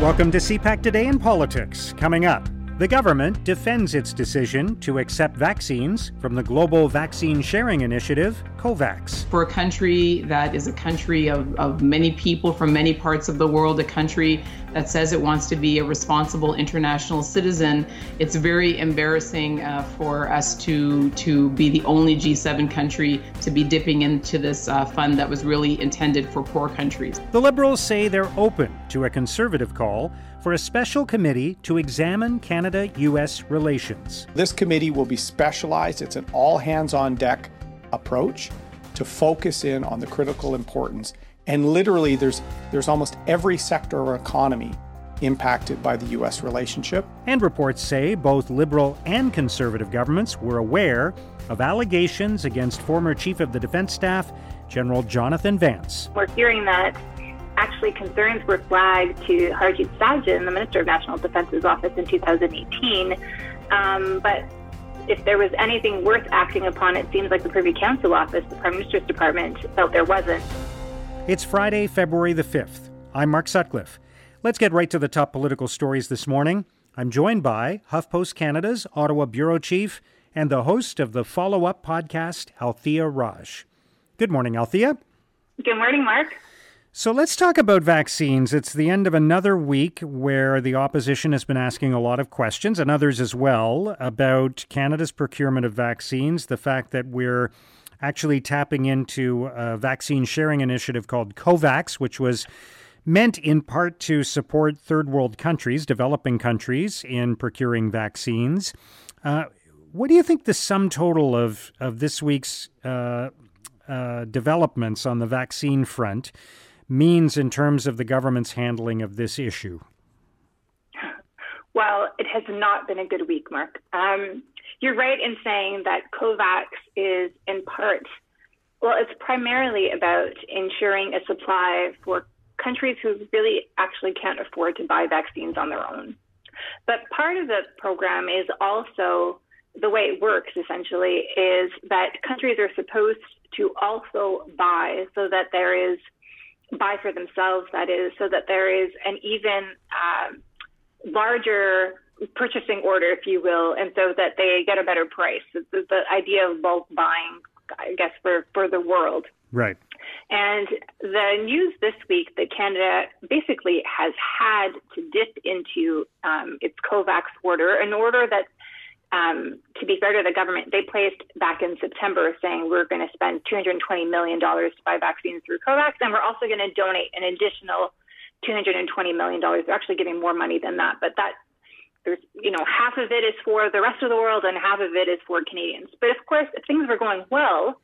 Welcome to CPAC Today in Politics. Coming up, the government defends its decision to accept vaccines from the Global Vaccine Sharing Initiative, COVAX. For a country that is a country of, of many people from many parts of the world, a country that says it wants to be a responsible international citizen, it's very embarrassing uh, for us to, to be the only G7 country to be dipping into this uh, fund that was really intended for poor countries. The Liberals say they're open to a conservative call for a special committee to examine Canada US relations. This committee will be specialized, it's an all hands on deck approach to focus in on the critical importance. And literally, there's, there's almost every sector of our economy impacted by the U.S. relationship. And reports say both Liberal and Conservative governments were aware of allegations against former Chief of the Defense Staff, General Jonathan Vance. We're hearing that actually concerns were flagged to Harjit Sajjan, the Minister of National Defense's office in 2018. Um, but if there was anything worth acting upon, it seems like the Privy Council office, the Prime Minister's department, felt there wasn't. It's Friday, February the 5th. I'm Mark Sutcliffe. Let's get right to the top political stories this morning. I'm joined by HuffPost Canada's Ottawa Bureau Chief and the host of the follow up podcast, Althea Raj. Good morning, Althea. Good morning, Mark. So let's talk about vaccines. It's the end of another week where the opposition has been asking a lot of questions, and others as well, about Canada's procurement of vaccines, the fact that we're actually tapping into a vaccine sharing initiative called COVAX, which was meant in part to support third world countries, developing countries, in procuring vaccines. Uh, what do you think the sum total of, of this week's uh, uh, developments on the vaccine front means in terms of the government's handling of this issue? Well, it has not been a good week, Mark. Um, you're right in saying that COVAX is in part, well, it's primarily about ensuring a supply for countries who really actually can't afford to buy vaccines on their own. But part of the program is also the way it works essentially is that countries are supposed to also buy so that there is buy for themselves, that is, so that there is an even um, larger purchasing order, if you will, and so that they get a better price. The, the idea of bulk buying, I guess, for, for the world. Right. And the news this week that Canada basically has had to dip into um, its COVAX order, an order that um, to be fair to the government, they placed back in September saying we're going to spend $220 million to buy vaccines through COVAX, and we're also going to donate an additional $220 million. They're actually giving more money than that, but that there's, you know, half of it is for the rest of the world and half of it is for Canadians. But of course, if things were going well,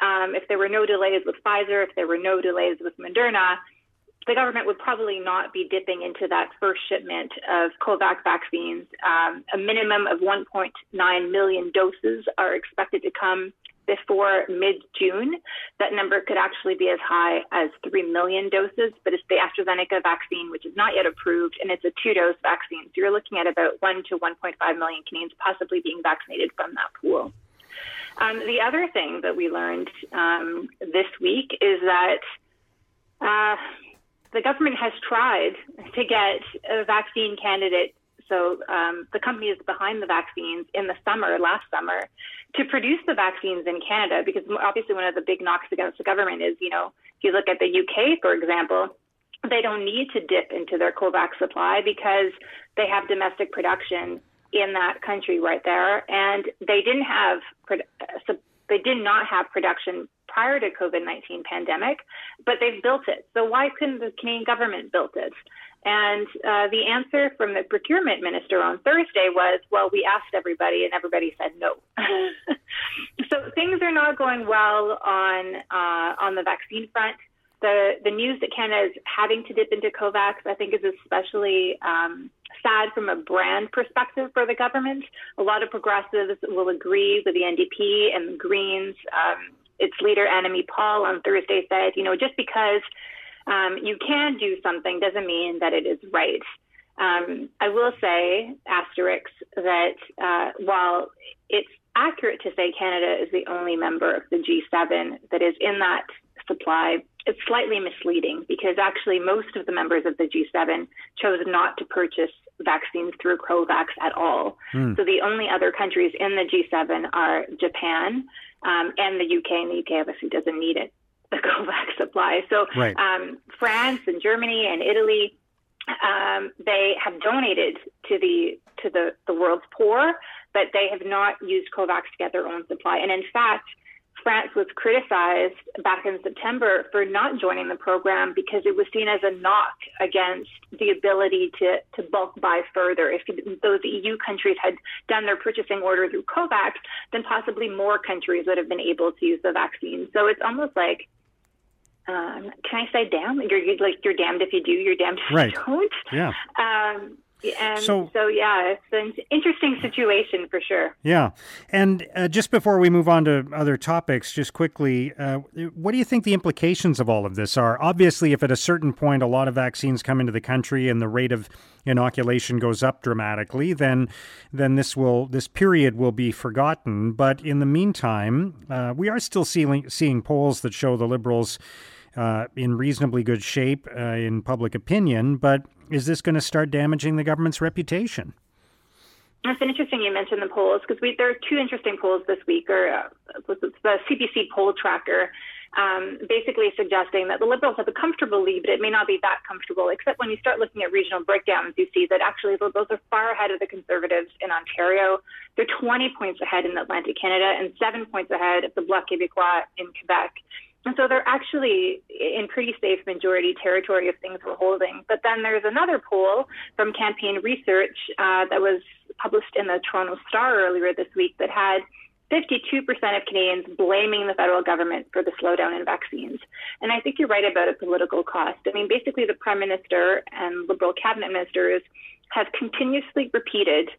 um, if there were no delays with Pfizer, if there were no delays with Moderna, the government would probably not be dipping into that first shipment of COVAX vaccines. Um, a minimum of 1.9 million doses are expected to come before mid June. That number could actually be as high as 3 million doses, but it's the AstraZeneca vaccine, which is not yet approved, and it's a two dose vaccine. So you're looking at about 1 to 1.5 million Canadians possibly being vaccinated from that pool. Um, the other thing that we learned um, this week is that. Uh, the government has tried to get a vaccine candidate, so um, the company is behind the vaccines in the summer, last summer, to produce the vaccines in Canada, because obviously one of the big knocks against the government is, you know, if you look at the UK, for example, they don't need to dip into their COVAX supply because they have domestic production in that country right there, and they didn't have they did not have production prior to COVID-19 pandemic, but they've built it. So why couldn't the Canadian government build it? And uh, the answer from the procurement minister on Thursday was, well, we asked everybody and everybody said no. so things are not going well on uh, on the vaccine front. The the news that Canada is having to dip into COVAX, I think, is especially um, sad from a brand perspective for the government. A lot of progressives will agree with the NDP and the Greens. Um, its leader, Annamie Paul, on Thursday said, you know, just because um, you can do something doesn't mean that it is right. Um, I will say, asterisk, that uh, while it's accurate to say Canada is the only member of the G7 that is in that supply, it's slightly misleading because actually most of the members of the G7 chose not to purchase vaccines through COVAX at all. Mm. So the only other countries in the G7 are Japan um, and the UK, and the UK obviously doesn't need it, the COVAX supply. So right. um, France and Germany and Italy, um, they have donated to the to the, the world's poor, but they have not used COVAX to get their own supply. And in fact, France was criticized back in September for not joining the program because it was seen as a knock against the ability to, to bulk buy further. If those EU countries had done their purchasing order through COVAX, then possibly more countries would have been able to use the vaccine. So it's almost like, um, can I say damn? You're, you're, like you're damned if you do, you're damned if right. you don't. Yeah. Um, and so, so yeah, it's an interesting situation for sure. Yeah. And uh, just before we move on to other topics, just quickly, uh, what do you think the implications of all of this are? Obviously, if at a certain point a lot of vaccines come into the country and the rate of inoculation goes up dramatically, then then this will this period will be forgotten. But in the meantime, uh, we are still seeing seeing polls that show the Liberals. Uh, in reasonably good shape uh, in public opinion, but is this going to start damaging the government's reputation? It's interesting you mentioned the polls because there are two interesting polls this week, or uh, the CBC poll tracker, um, basically suggesting that the Liberals have a comfortable lead, but it may not be that comfortable. Except when you start looking at regional breakdowns, you see that actually the Liberals are far ahead of the Conservatives in Ontario. They're 20 points ahead in Atlantic Canada and seven points ahead of the Bloc Québécois in Quebec. And so they're actually in pretty safe majority territory of things we're holding. But then there's another poll from Campaign Research uh, that was published in the Toronto Star earlier this week that had 52% of Canadians blaming the federal government for the slowdown in vaccines. And I think you're right about a political cost. I mean, basically, the Prime Minister and Liberal cabinet ministers have continuously repeated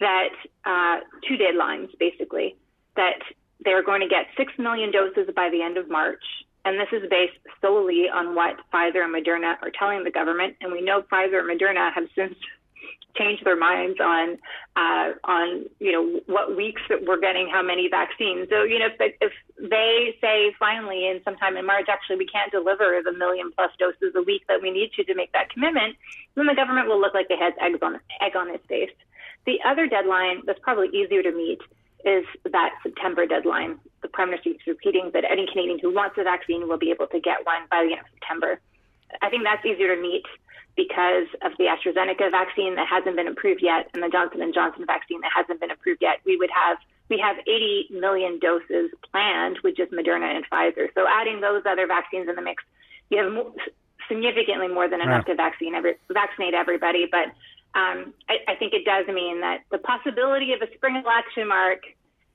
that uh, two deadlines, basically, that they're going to get 6 million doses by the end of March. And this is based solely on what Pfizer and Moderna are telling the government. And we know Pfizer and Moderna have since changed their minds on uh, on you know what weeks that we're getting how many vaccines. So you know if, if they say finally in sometime in March actually we can't deliver the million plus doses a week that we need to to make that commitment, then the government will look like it has eggs on egg on its face. The other deadline that's probably easier to meet is that September deadline. The Prime Minister keeps repeating that any Canadian who wants a vaccine will be able to get one by the end of September. I think that's easier to meet because of the AstraZeneca vaccine that hasn't been approved yet and the Johnson and Johnson vaccine that hasn't been approved yet. We would have we have 80 million doses planned, with just Moderna and Pfizer. So adding those other vaccines in the mix, you have significantly more than enough right. to vaccine every, vaccinate everybody. But um, I, I, think it does mean that the possibility of a spring election mark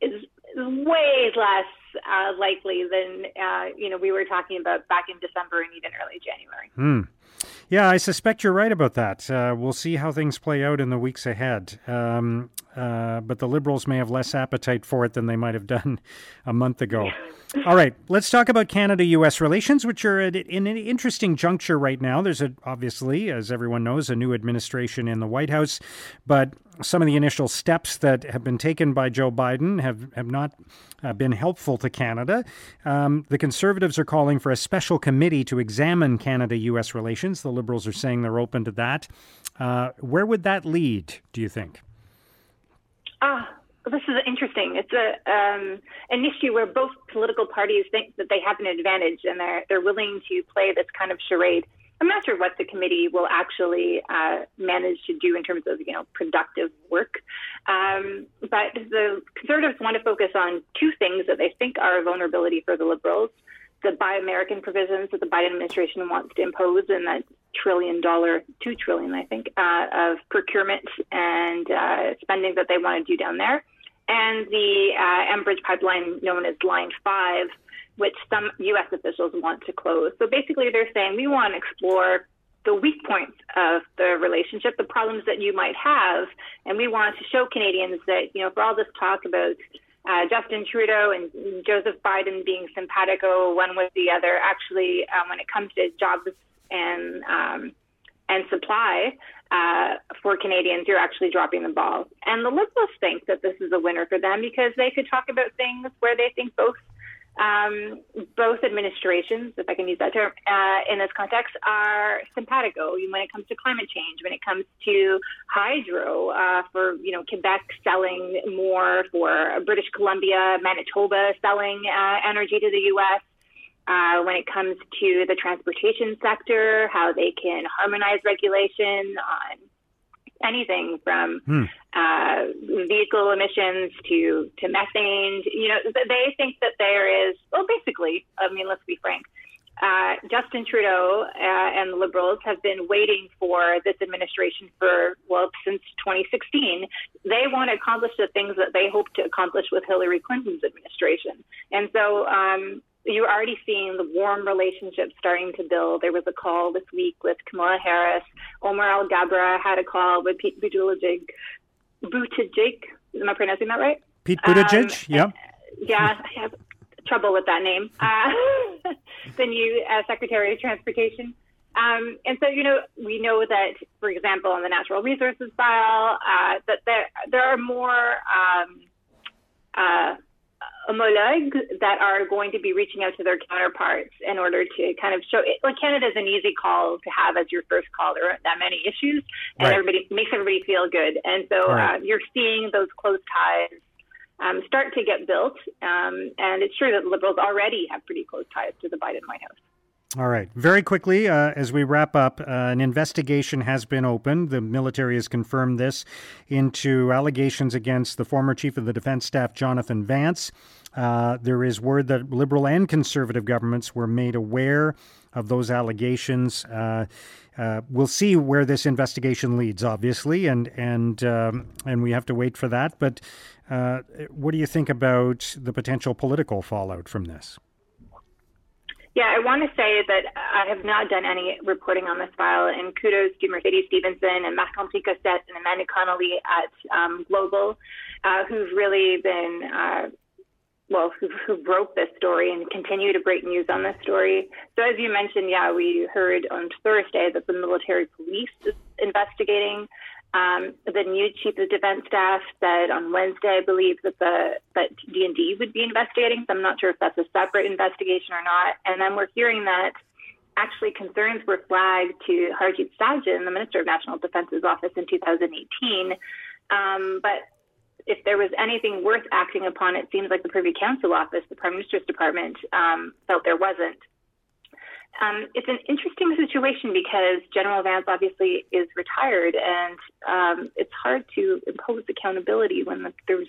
is way less uh, likely than uh, you know we were talking about back in December and even early January. Hmm. Yeah, I suspect you're right about that. Uh, we'll see how things play out in the weeks ahead. Um, uh, but the Liberals may have less appetite for it than they might have done a month ago. All right, let's talk about Canada US relations, which are at, in an interesting juncture right now. There's a, obviously, as everyone knows, a new administration in the White House, but some of the initial steps that have been taken by Joe Biden have, have not uh, been helpful to Canada. Um, the Conservatives are calling for a special committee to examine Canada US relations. The Liberals are saying they're open to that. Uh, where would that lead, do you think? Ah, this is interesting. It's a um, an issue where both political parties think that they have an advantage, and they're they're willing to play this kind of charade. I'm not sure what the committee will actually uh, manage to do in terms of you know productive work, um, but the Conservatives want to focus on two things that they think are a vulnerability for the Liberals: the Buy American provisions that the Biden administration wants to impose in that trillion dollar, two trillion, I think, uh, of procurement and uh, spending that they want to do down there, and the uh, Enbridge pipeline known as Line 5, which some U.S. officials want to close. So basically, they're saying we want to explore the weak points of the relationship, the problems that you might have, and we want to show Canadians that, you know, for all this talk about uh, Justin Trudeau and Joseph Biden being simpatico one with the other, actually, um, when it comes to jobs and um, and supply, uh, for Canadians, you're actually dropping the ball. And the Liberals think that this is a winner for them because they could talk about things where they think both um, both administrations, if I can use that term, uh, in this context, are simpatico when it comes to climate change, when it comes to hydro, uh, for you know Quebec selling more, for British Columbia, Manitoba selling uh, energy to the U.S. Uh, when it comes to the transportation sector, how they can harmonize regulation on anything from hmm. uh, vehicle emissions to to methane. You know, they think that there is well, basically. I mean, let's be frank. Uh, Justin Trudeau uh, and the Liberals have been waiting for this administration for well since 2016. They want to accomplish the things that they hoped to accomplish with Hillary Clinton's administration, and so um, you're already seeing the warm relationships starting to build. There was a call this week with Kamala Harris. Omar Alghabra had a call with Pete Buttigieg. Buttigieg, am I pronouncing that right? Pete Buttigieg, um, yeah. Yeah, I have trouble with that name. Uh, the new uh, Secretary of Transportation. Um, and so, you know, we know that, for example, on the natural resources file, uh, that there there are more um, uh, homologues that are going to be reaching out to their counterparts in order to kind of show it. Like Canada is an easy call to have as your first call. There aren't that many issues, and right. everybody makes everybody feel good. And so right. uh, you're seeing those close ties um, start to get built. Um, and it's true that Liberals already have pretty close ties to the Biden White House. All right. Very quickly, uh, as we wrap up, uh, an investigation has been opened. The military has confirmed this into allegations against the former chief of the defense staff, Jonathan Vance. Uh, there is word that liberal and conservative governments were made aware of those allegations. Uh, uh, we'll see where this investigation leads, obviously, and and um, and we have to wait for that. But uh, what do you think about the potential political fallout from this? Yeah, I want to say that I have not done any reporting on this file, and kudos to Mercedes Stephenson and Marc-André Cossette and Amanda Connolly at um, Global, uh, who've really been, uh, well, who, who broke this story and continue to break news on this story. So, as you mentioned, yeah, we heard on Thursday that the military police is investigating. Um, the new chief of defense staff said on Wednesday, I believe, that the that D&D would be investigating. So I'm not sure if that's a separate investigation or not. And then we're hearing that actually concerns were flagged to Harjit Sajjan, the Minister of National Defense's office in 2018. Um, but if there was anything worth acting upon, it seems like the Privy Council office, the Prime Minister's department, um, felt there wasn't. Um, it's an interesting situation because General Vance obviously is retired, and um, it's hard to impose accountability when the, there's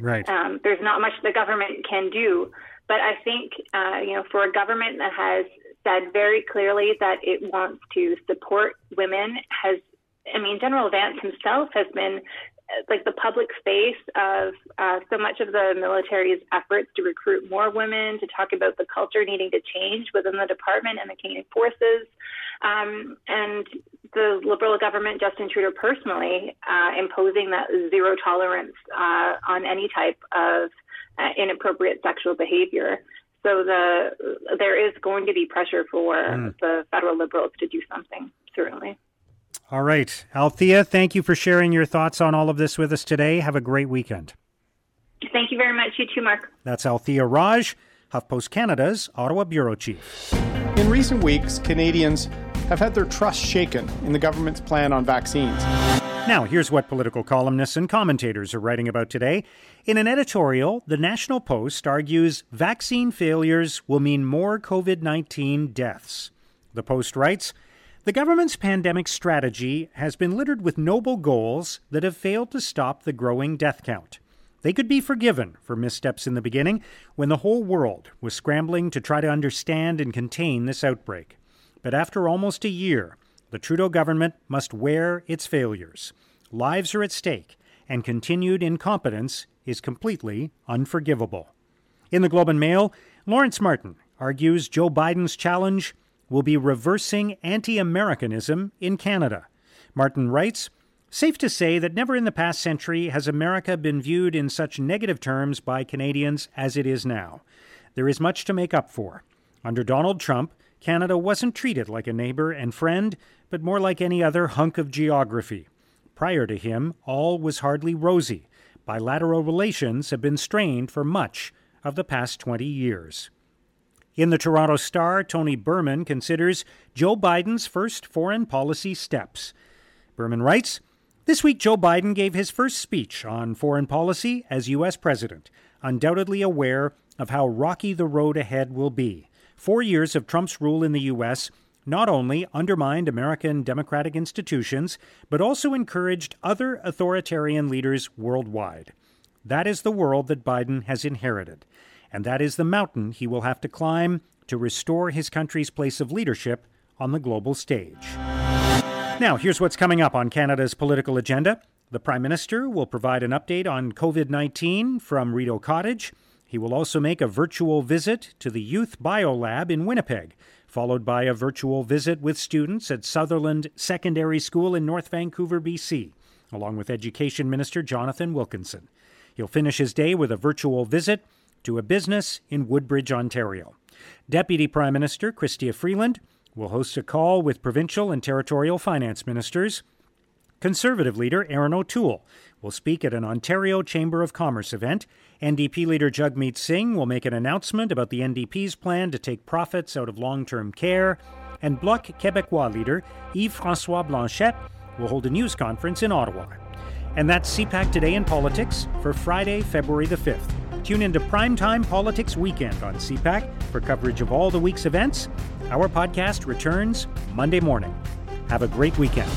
right. um, there's not much the government can do. But I think uh, you know, for a government that has said very clearly that it wants to support women, has I mean, General Vance himself has been like the public space of uh, so much of the military's efforts to recruit more women, to talk about the culture needing to change within the department and the Canadian forces. Um, and the Liberal government, Justin Trudeau personally, uh, imposing that zero tolerance uh, on any type of uh, inappropriate sexual behavior. So the there is going to be pressure for mm. the federal Liberals to do something. All right. Althea, thank you for sharing your thoughts on all of this with us today. Have a great weekend. Thank you very much. You too, Mark. That's Althea Raj, HuffPost Canada's Ottawa Bureau Chief. In recent weeks, Canadians have had their trust shaken in the government's plan on vaccines. Now, here's what political columnists and commentators are writing about today. In an editorial, the National Post argues vaccine failures will mean more COVID 19 deaths. The Post writes, the government's pandemic strategy has been littered with noble goals that have failed to stop the growing death count. They could be forgiven for missteps in the beginning when the whole world was scrambling to try to understand and contain this outbreak. But after almost a year, the Trudeau government must wear its failures. Lives are at stake, and continued incompetence is completely unforgivable. In the Globe and Mail, Lawrence Martin argues Joe Biden's challenge will be reversing anti Americanism in Canada. Martin writes Safe to say that never in the past century has America been viewed in such negative terms by Canadians as it is now. There is much to make up for. Under Donald Trump, Canada wasn't treated like a neighbor and friend, but more like any other hunk of geography. Prior to him, all was hardly rosy. Bilateral relations have been strained for much of the past 20 years. In the Toronto Star, Tony Burman considers Joe Biden's first foreign policy steps. Berman writes This week, Joe Biden gave his first speech on foreign policy as U.S. president, undoubtedly aware of how rocky the road ahead will be. Four years of Trump's rule in the U.S. not only undermined American democratic institutions, but also encouraged other authoritarian leaders worldwide. That is the world that Biden has inherited, and that is the mountain he will have to climb to restore his country's place of leadership on the global stage. Now, here's what's coming up on Canada's political agenda. The Prime Minister will provide an update on COVID 19 from Rideau Cottage. He will also make a virtual visit to the Youth Biolab in Winnipeg, followed by a virtual visit with students at Sutherland Secondary School in North Vancouver, BC, along with Education Minister Jonathan Wilkinson. He'll finish his day with a virtual visit to a business in Woodbridge, Ontario. Deputy Prime Minister Chrystia Freeland will host a call with provincial and territorial finance ministers. Conservative leader Erin O'Toole will speak at an Ontario Chamber of Commerce event. NDP leader Jagmeet Singh will make an announcement about the NDP's plan to take profits out of long term care. And Bloc Québécois leader Yves Francois Blanchet will hold a news conference in Ottawa. And that's CPAC Today in Politics for Friday, February the 5th. Tune into Primetime Politics Weekend on CPAC for coverage of all the week's events. Our podcast returns Monday morning. Have a great weekend.